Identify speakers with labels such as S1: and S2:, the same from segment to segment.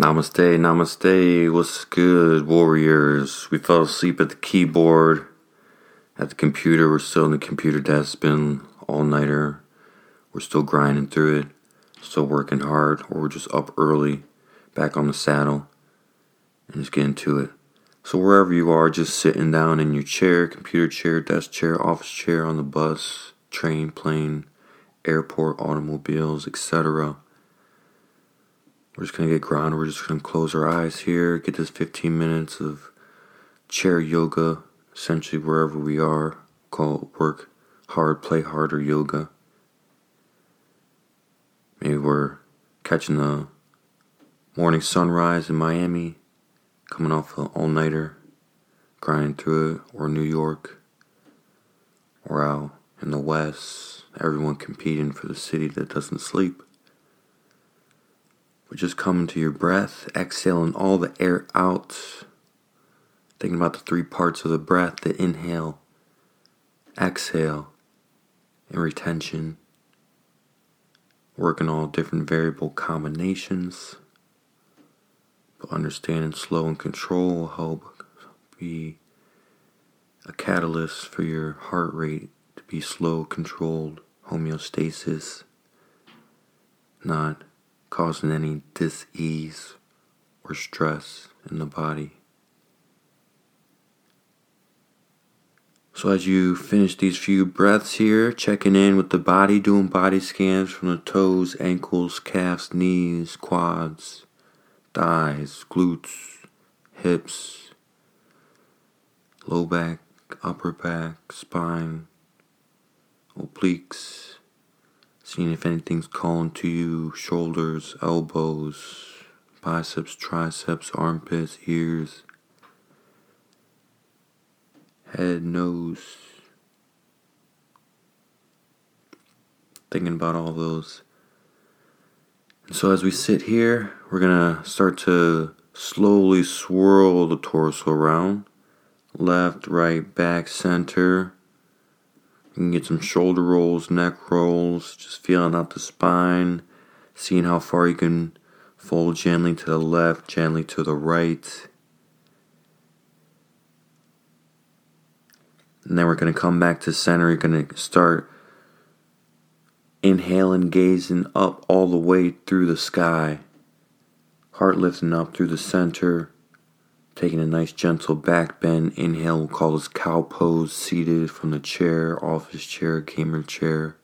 S1: Namaste, namaste. What's good, warriors? We fell asleep at the keyboard, at the computer. We're still in the computer desk. Been all nighter. We're still grinding through it, still working hard, or we're just up early, back on the saddle, and just getting to it. So, wherever you are, just sitting down in your chair, computer chair, desk chair, office chair, on the bus, train, plane, airport, automobiles, etc we're just to get grounded. We're just to close our eyes here, get this 15 minutes of chair yoga, essentially wherever we are. Call work hard, play harder yoga. Maybe we're catching the morning sunrise in Miami, coming off an all nighter, grinding through it, or New York, or out in the West, everyone competing for the city that doesn't sleep. But just come to your breath, exhaling all the air out. Thinking about the three parts of the breath the inhale, exhale, and retention. Working all different variable combinations. But understanding slow and control will help be a catalyst for your heart rate to be slow, controlled, homeostasis, not causing any dis-ease or stress in the body. So, as you finish these few breaths here, checking in with the body, doing body scans from the toes, ankles, calves, knees, quads, thighs, glutes, hips, low back, upper back, spine, obliques, Seeing if anything's calling to you shoulders, elbows, biceps, triceps, armpits, ears, head, nose. Thinking about all those. And so as we sit here, we're going to start to slowly swirl the torso around left, right, back, center you can get some shoulder rolls, neck rolls, just feeling out the spine, seeing how far you can fold gently to the left, gently to the right. And then we're going to come back to center. You're going to start inhaling, gazing up all the way through the sky. Heart lifting up through the center. Taking a nice gentle back bend. Inhale, we'll call this cow pose, seated from the chair, office chair, gamer chair.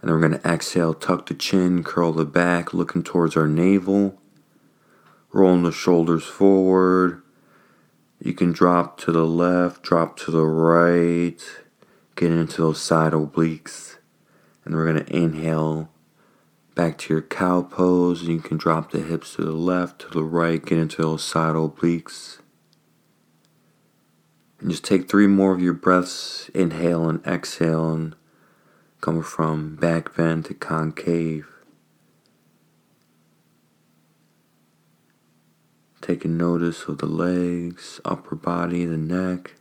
S1: And then we're going to exhale, tuck the chin, curl the back, looking towards our navel. Rolling the shoulders forward. You can drop to the left, drop to the right, get into those side obliques. And then we're going to inhale, back to your cow pose. And you can drop the hips to the left, to the right, get into those side obliques. And just take three more of your breaths, inhale and exhale, and come from back bend to concave. Taking notice of the legs, upper body, the neck,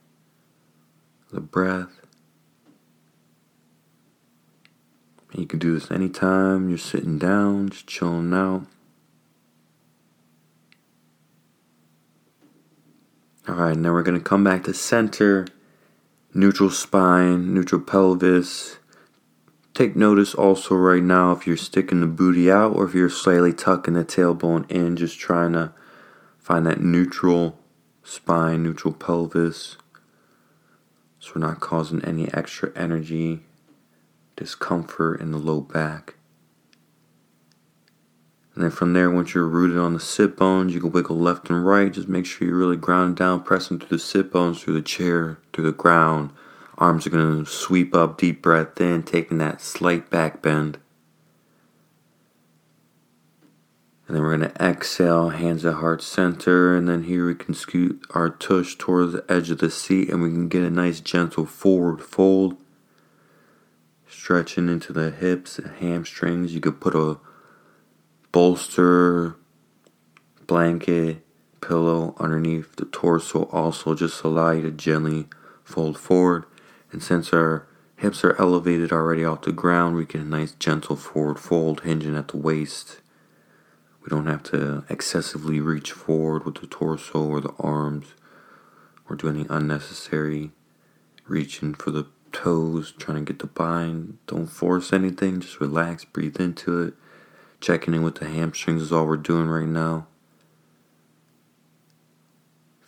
S1: the breath. You can do this anytime you're sitting down, just chilling out. Alright, now we're going to come back to center, neutral spine, neutral pelvis. Take notice also right now if you're sticking the booty out or if you're slightly tucking the tailbone in, just trying to find that neutral spine, neutral pelvis. So we're not causing any extra energy discomfort in the low back. And then from there, once you're rooted on the sit bones, you can wiggle left and right. Just make sure you're really grounded down, pressing through the sit bones, through the chair, through the ground. Arms are going to sweep up, deep breath in, taking that slight back bend. And then we're going to exhale, hands at heart center. And then here we can scoot our tush towards the edge of the seat and we can get a nice gentle forward fold stretching into the hips and hamstrings. You could put a bolster, blanket, pillow underneath the torso, also just allow you to gently fold forward. And since our hips are elevated already off the ground, we get a nice gentle forward fold hinging at the waist. We don't have to excessively reach forward with the torso or the arms or do any unnecessary reaching for the toes, trying to get the bind. Don't force anything, just relax, breathe into it. Checking in with the hamstrings is all we're doing right now.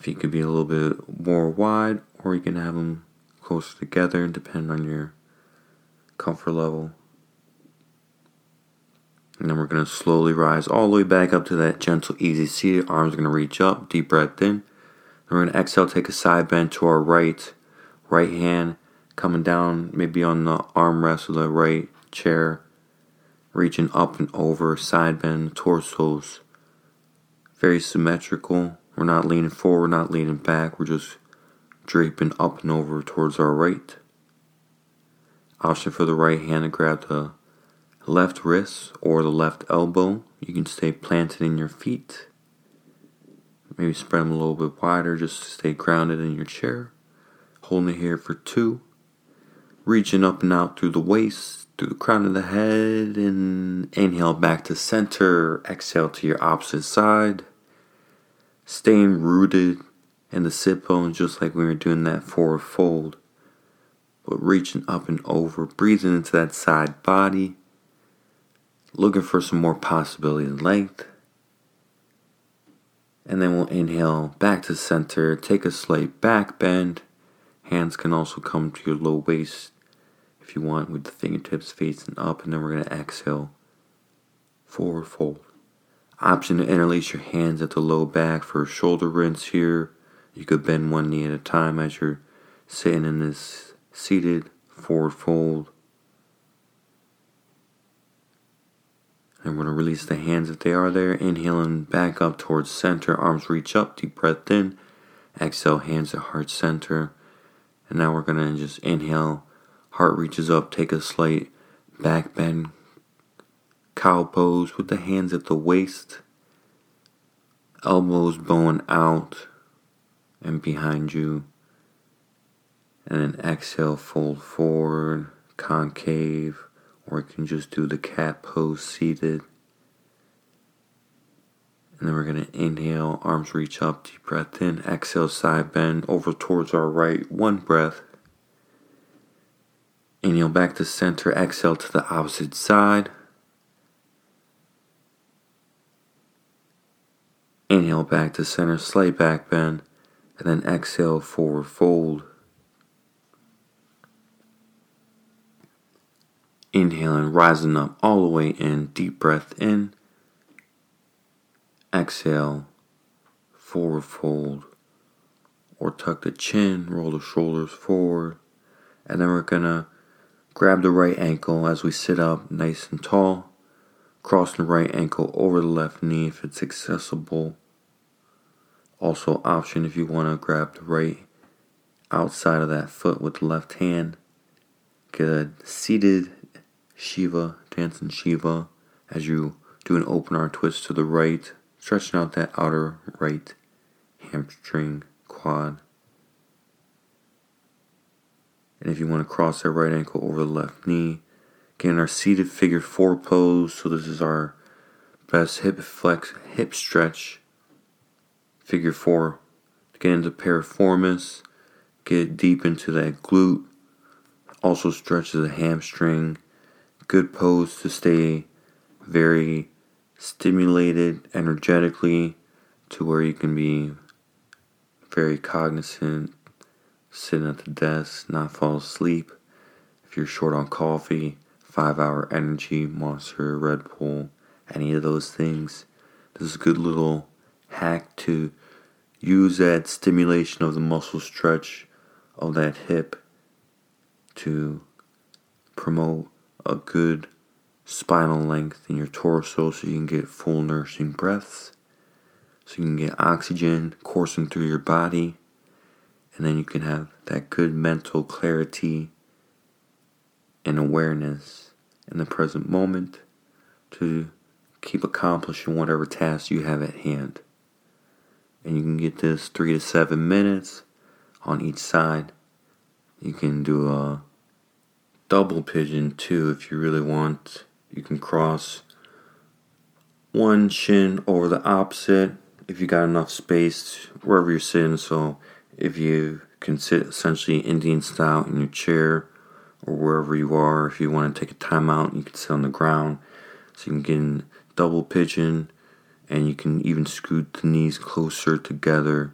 S1: Feet could be a little bit more wide, or you can have them closer together, depending on your comfort level. And then we're going to slowly rise all the way back up to that gentle, easy seat. Arms are going to reach up, deep breath in. Then we're going to exhale, take a side bend to our right. Right hand coming down, maybe on the armrest of the right chair. Reaching up and over, side bend, torsos. Very symmetrical. We're not leaning forward, not leaning back. We're just draping up and over towards our right. Option for the right hand to grab the left wrist or the left elbow. You can stay planted in your feet. Maybe spread them a little bit wider just to stay grounded in your chair. Holding it here for two. Reaching up and out through the waist, through the crown of the head, and inhale back to center. Exhale to your opposite side. Staying rooted in the sit bones just like we were doing that forward fold. But reaching up and over, breathing into that side body looking for some more possibility in length. And then we'll inhale back to center, take a slight back bend. Hands can also come to your low waist you want, with the fingertips facing up. And then we're going to exhale, forward fold. Option to interlace your hands at the low back for a shoulder rinse here. You could bend one knee at a time as you're sitting in this seated forward fold. And we're going to release the hands if they are there. Inhaling back up towards center. Arms reach up. Deep breath in. Exhale, hands at heart center. And now we're going to just inhale. Heart reaches up. Take a slight back bend. Cow pose with the hands at the waist. Elbows bowing out and behind you. And then exhale, fold forward, concave or you can just do the cat pose seated. And then we're going to inhale, arms reach up, deep breath in, exhale, side bend over towards our right, one breath. Inhale back to center, exhale to the opposite side. Inhale back to center, slight back bend, and then exhale, forward fold. Inhaling, rising up all the way in. Deep breath in. Exhale, forward fold. Or tuck the chin, roll the shoulders forward. And then we're gonna grab the right ankle as we sit up nice and tall. Cross the right ankle over the left knee if it's accessible. Also, option if you want to grab the right outside of that foot with the left hand. Good. Seated Shiva, dancing Shiva, as you do an open arm twist to the right, stretching out that outer right hamstring quad. And if you want to cross that right ankle over the left knee, again, our seated figure four pose. So this is our best hip flex, hip stretch. Figure four. Get into piriformis, get deep into that glute. Also stretches the hamstring good pose to stay very stimulated energetically to where you can be very cognizant, sitting at the desk, not fall asleep. If you're short on coffee, five hour energy, monster, Red Bull, any of those things, this is a good little hack to use that stimulation of the muscle stretch of that hip to promote a good spinal length in your torso so you can get full nourishing breaths, so you can get oxygen coursing through your body, and then you can have that good mental clarity and awareness in the present moment to keep accomplishing whatever task you have at hand. And you can get this three to seven minutes on each side. You can do a double pigeon too if you really want. You can cross one shin over the opposite if you got enough space wherever you're sitting. So if you can sit essentially Indian style in your chair or wherever you are, if you want to take a time out, you can sit on the ground. So you can get in double pigeon and you can even scoot the knees closer together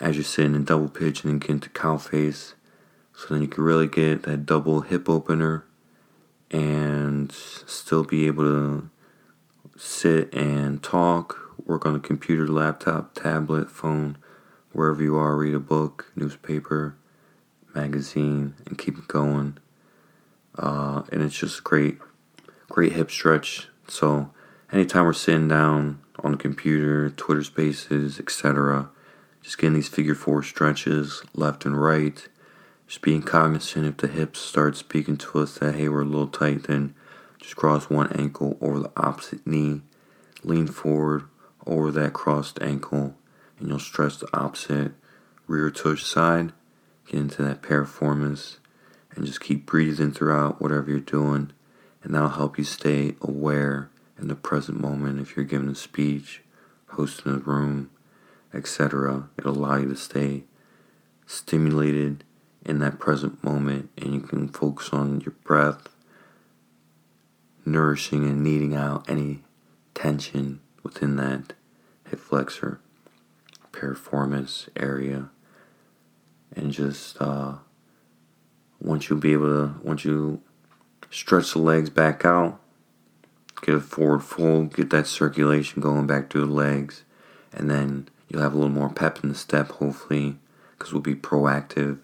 S1: as you're sitting in double pigeon and get into cow face. So then you can really get that double hip opener and still be able to sit and talk, work on a computer, laptop, tablet, phone, wherever you are, read a book, newspaper, magazine, and keep it going. Uh, and it's just great, great hip stretch. So anytime we're sitting down on the computer, Twitter Spaces, etc., just getting these figure four stretches left and right. Just being cognizant if the hips start speaking to us that hey we're a little tight, then just cross one ankle over the opposite knee, lean forward over that crossed ankle, and you'll stretch the opposite rear tush side, get into that piriformis, and just keep breathing throughout whatever you're doing, and that'll help you stay aware in the present moment if you're giving a speech, hosting a room, etc. It'll allow you to stay stimulated in that present moment, and you can focus on your breath, nourishing and kneading out any tension within that hip flexor, piriformis area, and just uh, once you be able to, once you stretch the legs back out, get a forward fold, get that circulation going back to the legs, and then you'll have a little more pep in the step, hopefully, because we'll be proactive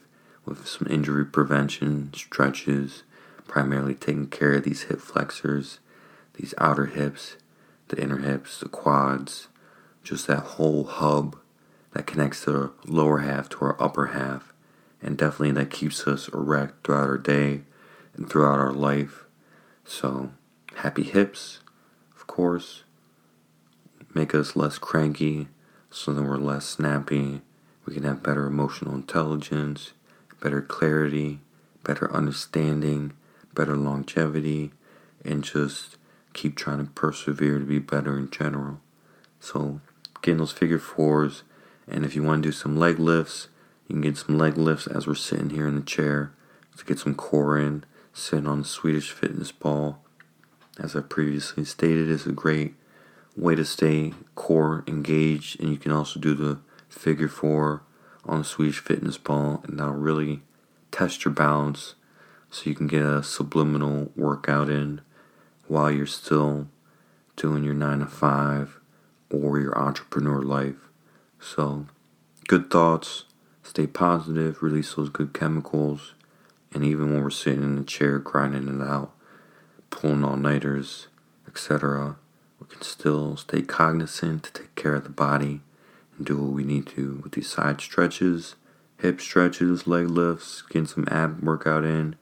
S1: with some injury prevention stretches, primarily taking care of these hip flexors, these outer hips, the inner hips, the quads, just that whole hub that connects the lower half to our upper half, and definitely that keeps us erect throughout our day and throughout our life. So, happy hips, of course, make us less cranky so that we're less snappy. We can have better emotional intelligence, better clarity, better understanding, better longevity, and just keep trying to persevere to be better in general. So, getting those figure fours, and if you want to do some leg lifts, you can get some leg lifts as we're sitting here in the chair to get some core in, sitting on the Swedish fitness ball. As I previously stated, is a great way to stay core engaged, and you can also do the figure four on the Swedish fitness ball, and that'll really test your balance so you can get a subliminal workout in while you're still doing your 9 to 5 or your entrepreneur life. So, good thoughts, stay positive, release those good chemicals, and even when we're sitting in the chair grinding it out, pulling all nighters, etc., we can still stay cognizant to take care of the body and do what we need to with these side stretches, hip stretches, leg lifts, getting some ab workout in.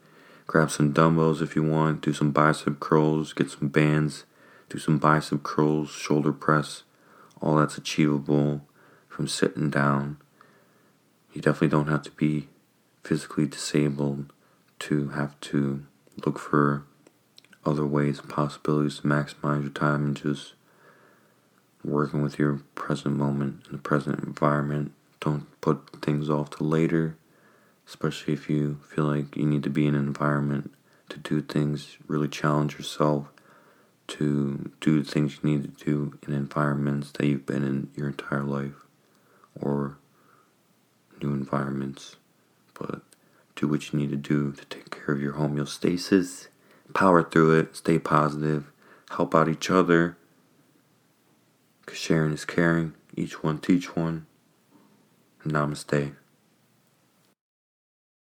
S1: Grab some dumbbells if you want, do some bicep curls, get some bands, do some bicep curls, shoulder press. All that's achievable from sitting down. You definitely don't have to be physically disabled to have to look for other ways, possibilities to maximize your time and just working with your present moment and the present environment. Don't put things off to later, especially if you feel like you need to be in an environment to do things, really challenge yourself to do the things you need to do in environments that you've been in your entire life or new environments. But do what you need to do to take care of your homeostasis power through it, stay positive, help out each other. Because sharing is caring. Each one teach one. Namaste.